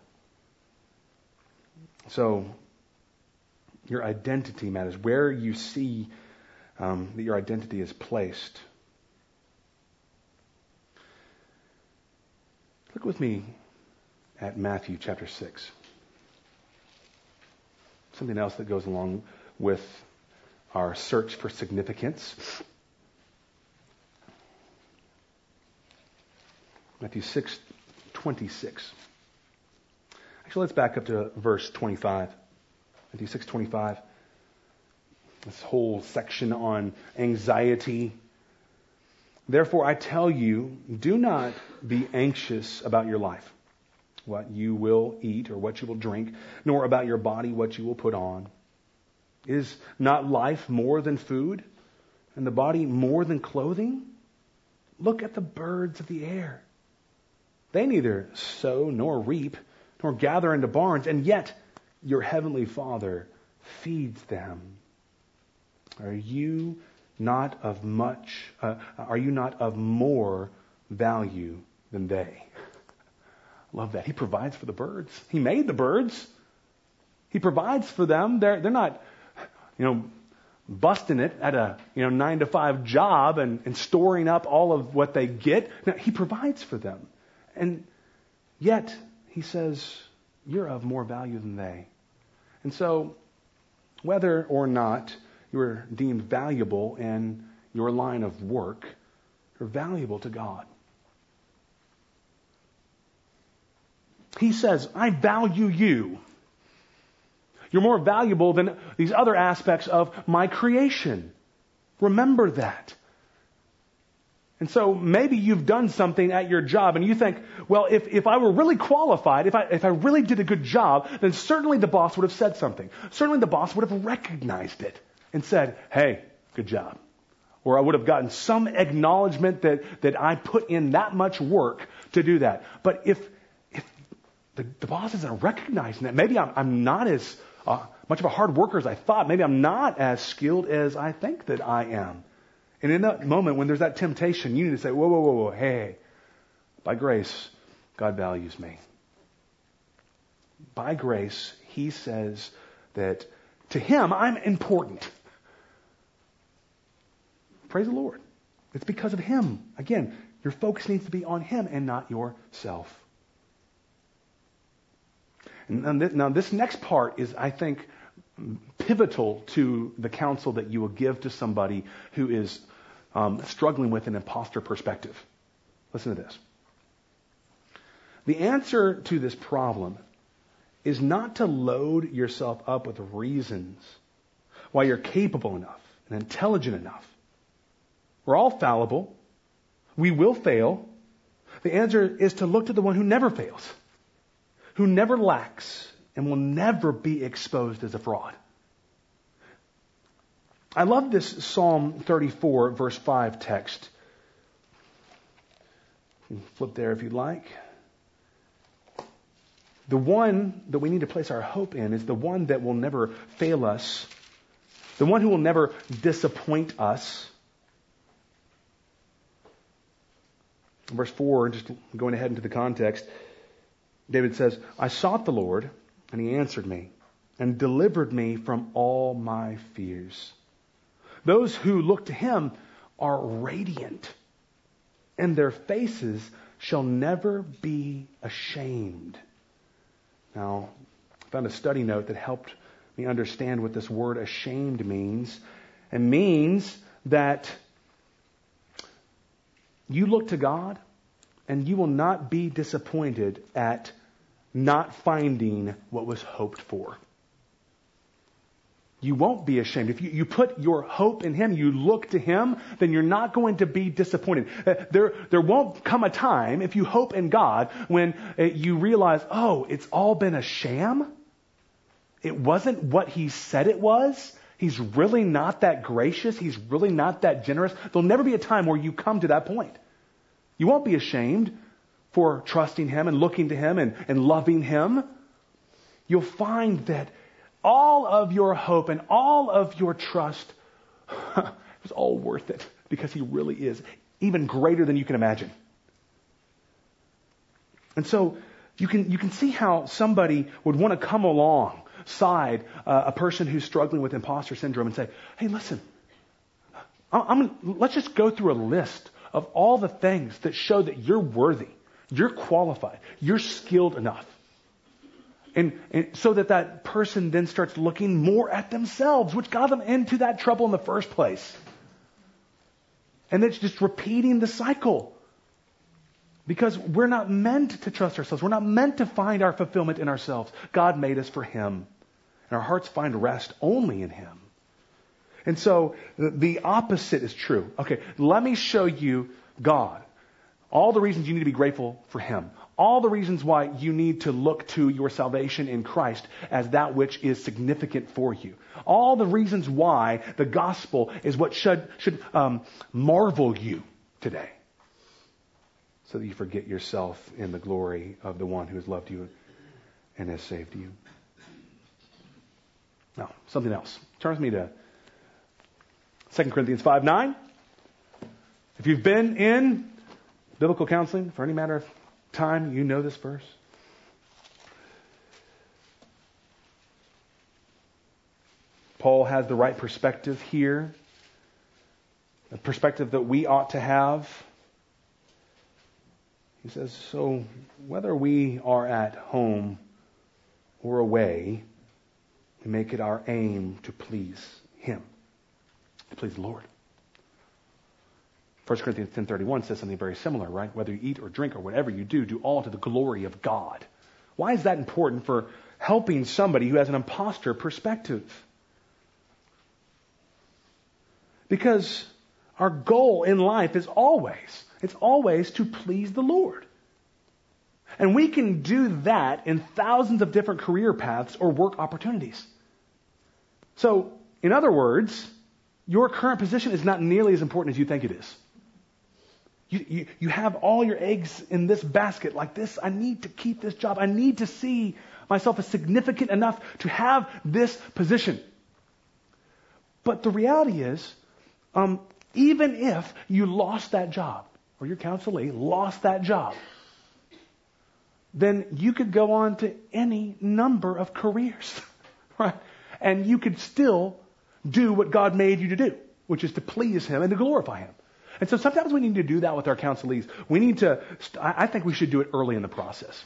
So, your identity matters. Where you see um, that your identity is placed. Look with me at Matthew chapter 6. Something else that goes along with our search for significance. Matthew 6, 26. Actually, let's back up to verse 25. Matthew 6, 25. This whole section on anxiety. Therefore, I tell you, do not be anxious about your life, what you will eat or what you will drink, nor about your body, what you will put on. Is not life more than food, and the body more than clothing? Look at the birds of the air. They neither sow nor reap nor gather into barns, and yet your heavenly Father feeds them. Are you not of much, uh, are you not of more value than they? Love that. He provides for the birds. He made the birds. He provides for them. They're, they're not, you know, busting it at a, you know, nine to five job and, and storing up all of what they get. No, he provides for them. And yet, he says, You're of more value than they. And so, whether or not you're deemed valuable in your line of work, you're valuable to God. He says, I value you. You're more valuable than these other aspects of my creation. Remember that. And so maybe you've done something at your job and you think, well, if, if I were really qualified, if I, if I really did a good job, then certainly the boss would have said something. Certainly the boss would have recognized it and said, hey, good job. Or I would have gotten some acknowledgement that, that I put in that much work to do that. But if, if the, the boss isn't recognizing that, maybe I'm, I'm not as uh, much of a hard worker as I thought. Maybe I'm not as skilled as I think that I am. And in that moment, when there's that temptation, you need to say, whoa, whoa, whoa, whoa, hey, by grace, God values me. By grace, He says that to Him, I'm important. Praise the Lord. It's because of Him. Again, your focus needs to be on Him and not yourself. And now, this next part is, I think, pivotal to the counsel that you will give to somebody who is um, struggling with an imposter perspective. Listen to this. The answer to this problem is not to load yourself up with reasons why you're capable enough and intelligent enough. We're all fallible. We will fail. The answer is to look to the one who never fails, who never lacks, and will never be exposed as a fraud. I love this Psalm 34, verse 5 text. Flip there if you'd like. The one that we need to place our hope in is the one that will never fail us, the one who will never disappoint us. Verse 4, just going ahead into the context, David says, I sought the Lord, and he answered me, and delivered me from all my fears. Those who look to him are radiant, and their faces shall never be ashamed. Now, I found a study note that helped me understand what this word ashamed means. It means that you look to God and you will not be disappointed at not finding what was hoped for you won't be ashamed. If you, you put your hope in Him, you look to Him, then you're not going to be disappointed. Uh, there, there won't come a time, if you hope in God, when uh, you realize, oh, it's all been a sham. it wasn't what he said it was, he's really not that gracious, he's really not that generous, there'll never be a time where you come to that point. You won't be ashamed for trusting him and looking to him and, and loving him. You'll find that all of your hope and all of your trust is all worth it because he really is even greater than you can imagine. And so you can, you can see how somebody would want to come alongside uh, a person who's struggling with imposter syndrome and say, hey, listen, I'm, I'm, let's just go through a list of all the things that show that you're worthy, you're qualified, you're skilled enough. And, and, so that that person then starts looking more at themselves, which got them into that trouble in the first place. And it's just repeating the cycle. Because we're not meant to trust ourselves. We're not meant to find our fulfillment in ourselves. God made us for Him. And our hearts find rest only in Him. And so the opposite is true. Okay, let me show you God. All the reasons you need to be grateful for Him. All the reasons why you need to look to your salvation in Christ as that which is significant for you. All the reasons why the gospel is what should, should um, marvel you today so that you forget yourself in the glory of the one who has loved you and has saved you. Now, something else. Turn with me to 2 Corinthians 5 9. If you've been in biblical counseling for any matter of time, you know this verse. Paul has the right perspective here, the perspective that we ought to have. He says, So whether we are at home or away, we make it our aim to please Him, to please the Lord. 1 Corinthians 10.31 says something very similar, right? Whether you eat or drink or whatever you do, do all to the glory of God. Why is that important for helping somebody who has an imposter perspective? Because our goal in life is always it's always to please the Lord. And we can do that in thousands of different career paths or work opportunities. So, in other words, your current position is not nearly as important as you think it is. You, you, you have all your eggs in this basket like this. I need to keep this job. I need to see myself as significant enough to have this position. But the reality is, um, even if you lost that job, or your counselee lost that job, then you could go on to any number of careers, right? And you could still do what God made you to do, which is to please Him and to glorify Him. And so sometimes we need to do that with our counselees. We need to, I think we should do it early in the process.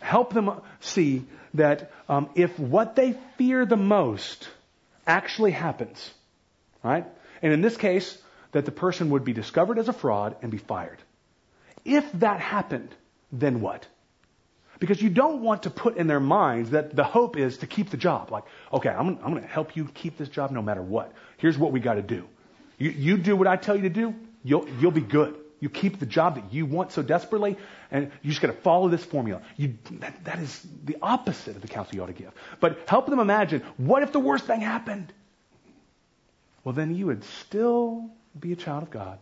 Help them see that um, if what they fear the most actually happens, right? And in this case, that the person would be discovered as a fraud and be fired. If that happened, then what? Because you don't want to put in their minds that the hope is to keep the job. Like, okay, I'm, I'm going to help you keep this job no matter what. Here's what we got to do. You, you do what I tell you to do, you'll, you'll be good. You keep the job that you want so desperately, and you just got to follow this formula. You, that, that is the opposite of the counsel you ought to give. But help them imagine, what if the worst thing happened? Well, then you would still be a child of God.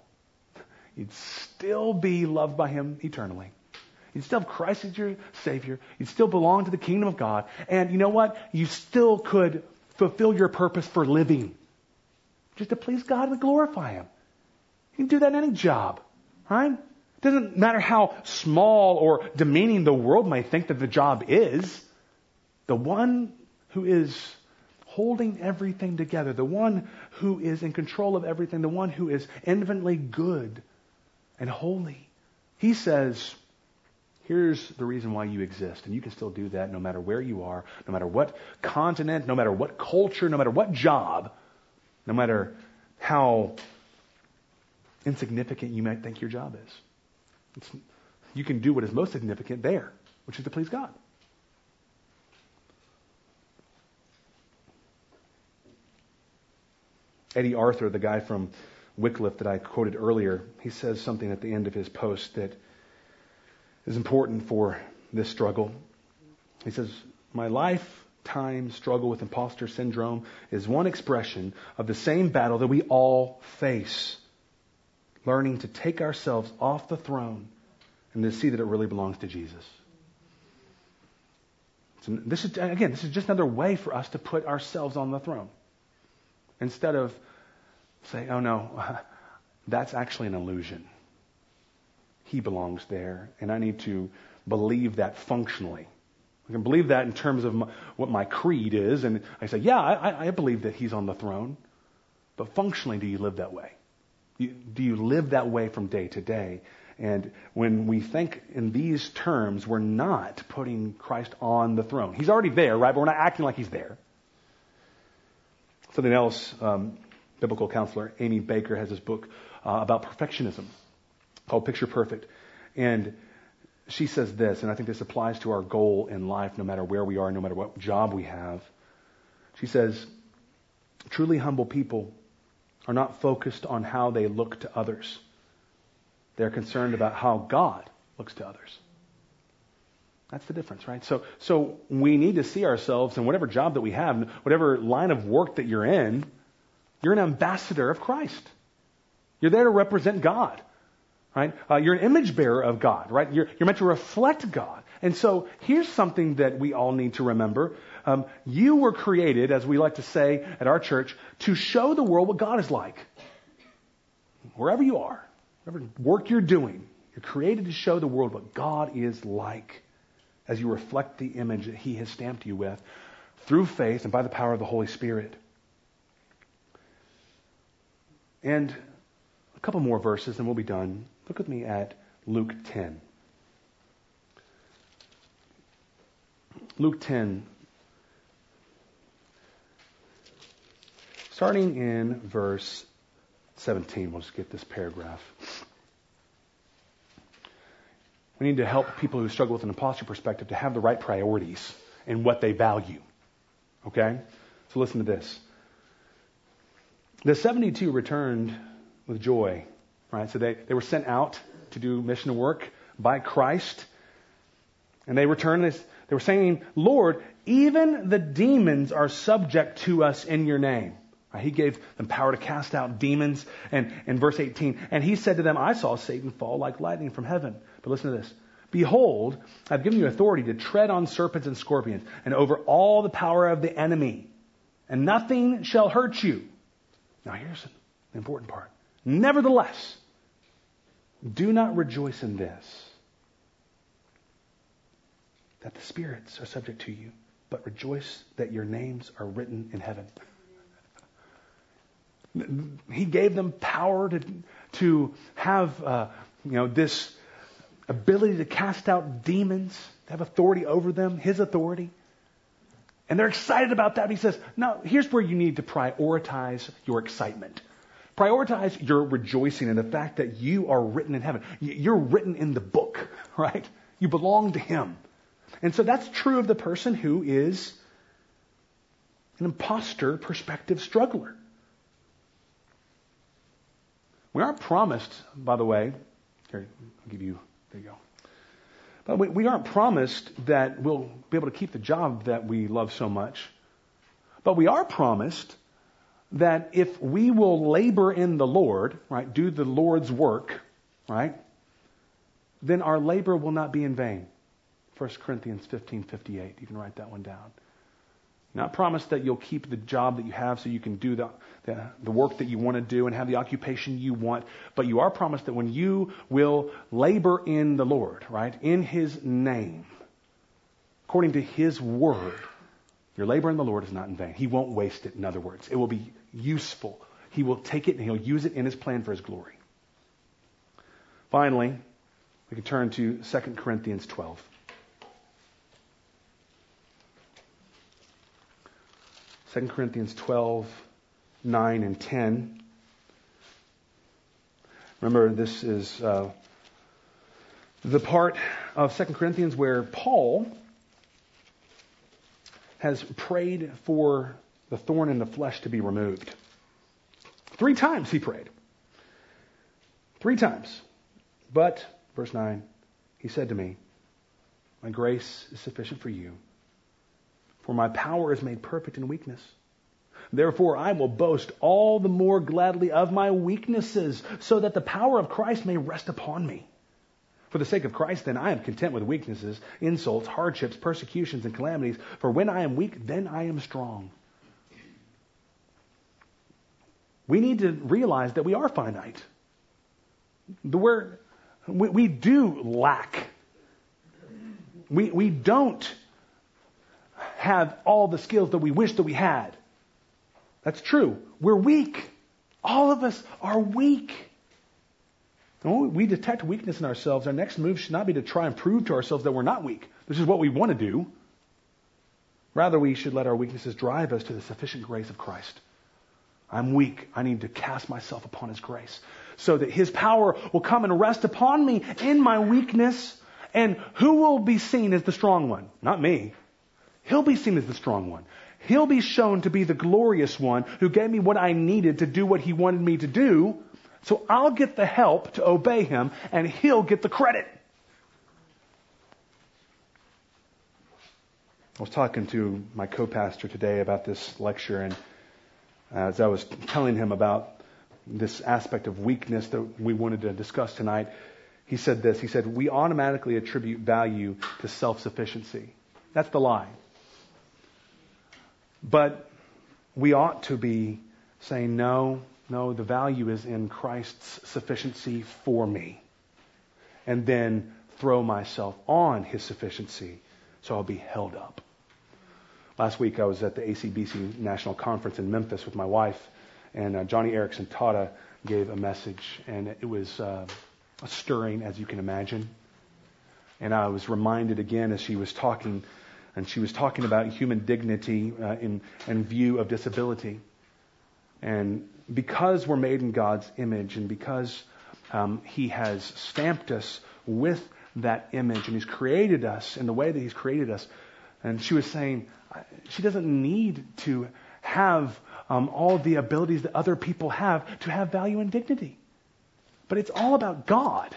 You'd still be loved by Him eternally. You'd still have Christ as your Savior. You'd still belong to the kingdom of God. And you know what? You still could fulfill your purpose for living. Just to please God and glorify Him. You can do that in any job, right? It doesn't matter how small or demeaning the world may think that the job is. The one who is holding everything together, the one who is in control of everything, the one who is infinitely good and holy. He says, here's the reason why you exist. And you can still do that no matter where you are, no matter what continent, no matter what culture, no matter what job, no matter how insignificant you might think your job is. It's, you can do what is most significant there, which is to please God. Eddie Arthur, the guy from Wycliffe that I quoted earlier, he says something at the end of his post that is important for this struggle. He says, My life time struggle with imposter syndrome is one expression of the same battle that we all face. Learning to take ourselves off the throne and to see that it really belongs to Jesus. So this is, again, this is just another way for us to put ourselves on the throne. Instead of saying, oh no, that's actually an illusion. He belongs there, and I need to believe that functionally. I can believe that in terms of my, what my creed is, and I say, yeah, I, I, believe that he's on the throne. But functionally, do you live that way? do you live that way from day to day? And when we think in these terms, we're not putting Christ on the throne. He's already there, right? But we're not acting like he's there. Something else, um, biblical counselor Amy Baker has this book uh, about perfectionism called Picture Perfect. And she says this, and I think this applies to our goal in life, no matter where we are, no matter what job we have. She says, truly humble people are not focused on how they look to others. They're concerned about how God looks to others. That's the difference, right? So, so we need to see ourselves in whatever job that we have, whatever line of work that you're in, you're an ambassador of Christ. You're there to represent God, right? Uh, you're an image bearer of God, right? You're, you're meant to reflect God. And so here's something that we all need to remember. Um, you were created, as we like to say at our church, to show the world what God is like. Wherever you are, whatever work you're doing, you're created to show the world what God is like as you reflect the image that He has stamped you with through faith and by the power of the Holy Spirit. And a couple more verses and we'll be done. Look with me at Luke 10. Luke 10, starting in verse 17. We'll just get this paragraph. We need to help people who struggle with an imposter perspective to have the right priorities in what they value. Okay? So listen to this. The 72 returned with joy, right? So they, they were sent out to do mission work by Christ. And they returned this, they were saying, Lord, even the demons are subject to us in your name. Right? He gave them power to cast out demons. And in verse 18, and he said to them, I saw Satan fall like lightning from heaven. But listen to this. Behold, I've given you authority to tread on serpents and scorpions and over all the power of the enemy, and nothing shall hurt you. Now here's the important part. Nevertheless, do not rejoice in this, that the spirits are subject to you, but rejoice that your names are written in heaven. He gave them power to, to have, uh, you know, this ability to cast out demons, to have authority over them, His authority. And they're excited about that. He says, now, here's where you need to prioritize your excitement. Prioritize your rejoicing in the fact that you are written in heaven. You're written in the book, right? You belong to Him. And so that's true of the person who is an imposter perspective struggler. We aren't promised, by the way, here, I'll give you, there you go. But we, we aren't promised that we'll be able to keep the job that we love so much. But we are promised that if we will labor in the Lord, right, do the Lord's work, right, then our labor will not be in vain. 1 Corinthians 15:58. You can write that one down. Not promise that you'll keep the job that you have so you can do the, the, the, work that you want to do and have the occupation you want, but you are promised that when you will labor in the Lord, right, in His name, according to His word, your labor in the Lord is not in vain. He won't waste it, in other words. It will be useful. He will take it and He'll use it in His plan for His glory. Finally, we can turn to 2 Corinthians 12. 2 Corinthians 12, 9, and 10. Remember, this is uh, the part of 2 Corinthians where Paul has prayed for the thorn in the flesh to be removed. Three times he prayed. Three times. But, verse 9, he said to me, My grace is sufficient for you For my power is made perfect in weakness. Therefore, I will boast all the more gladly of my weaknesses, so that the power of Christ may rest upon me. For the sake of Christ, then, I am content with weaknesses, insults, hardships, persecutions, and calamities. For when I am weak, then I am strong. We need to realize that we are finite. Word, we, we do lack. We, we don't have all the skills that we wish that we had. That's true. We're weak. All of us are weak. when we detect weakness in ourselves, our next move should not be to try and prove to ourselves that we're not weak. This is what we want to do. Rather, we should let our weaknesses drive us to the sufficient grace of Christ. I'm weak. I need to cast myself upon His grace so that His power will come and rest upon me in my weakness. And who will be seen as the strong one? Not me. He'll be seen as the strong one. He'll be shown to be the glorious one who gave me what I needed to do what he wanted me to do. So I'll get the help to obey him and he'll get the credit. I was talking to my co-pastor today about this lecture and Uh, as I was telling him about this aspect of weakness that we wanted to discuss tonight, he said this. He said, we automatically attribute value to self-sufficiency. That's the lie. But we ought to be saying, no, no, the value is in Christ's sufficiency for me. And then throw myself on his sufficiency so I'll be held up. Last week I was at the ACBC National Conference in Memphis with my wife, and uh, Joni Eareckson Tada gave a message, and it was uh, stirring, as you can imagine. And I was reminded again as she was talking and she was talking about human dignity uh, in, in view of disability. And because we're made in God's image and because um, He has stamped us with that image and He's created us in the way that He's created us, and she was saying she doesn't need to have um, all the abilities that other people have to have value and dignity. But it's all about God.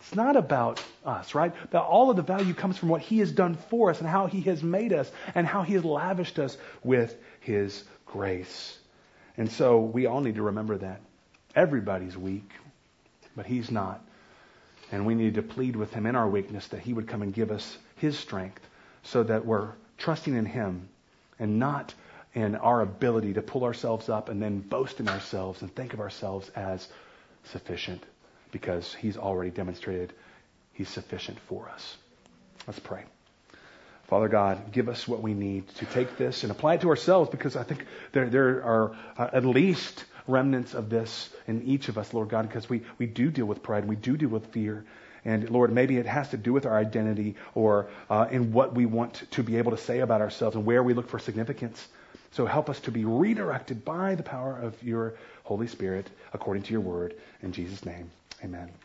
It's not about us, right? That all of the value comes from what He has done for us and how He has made us and how He has lavished us with His grace. And so we all need to remember that. Everybody's weak, but He's not. And we need to plead with Him in our weakness that He would come and give us His strength so that we're trusting in Him and not in our ability to pull ourselves up and then boast in ourselves and think of ourselves as sufficient because he's already demonstrated he's sufficient for us. Let's pray. Father God, give us what we need to take this and apply it to ourselves because I think there, there are uh, at least remnants of this in each of us, Lord God, because we, we do deal with pride and we do deal with fear. And Lord, maybe it has to do with our identity or uh, in what we want to be able to say about ourselves and where we look for significance. So help us to be redirected by the power of your Holy Spirit according to your word. In Jesus' name. Amen.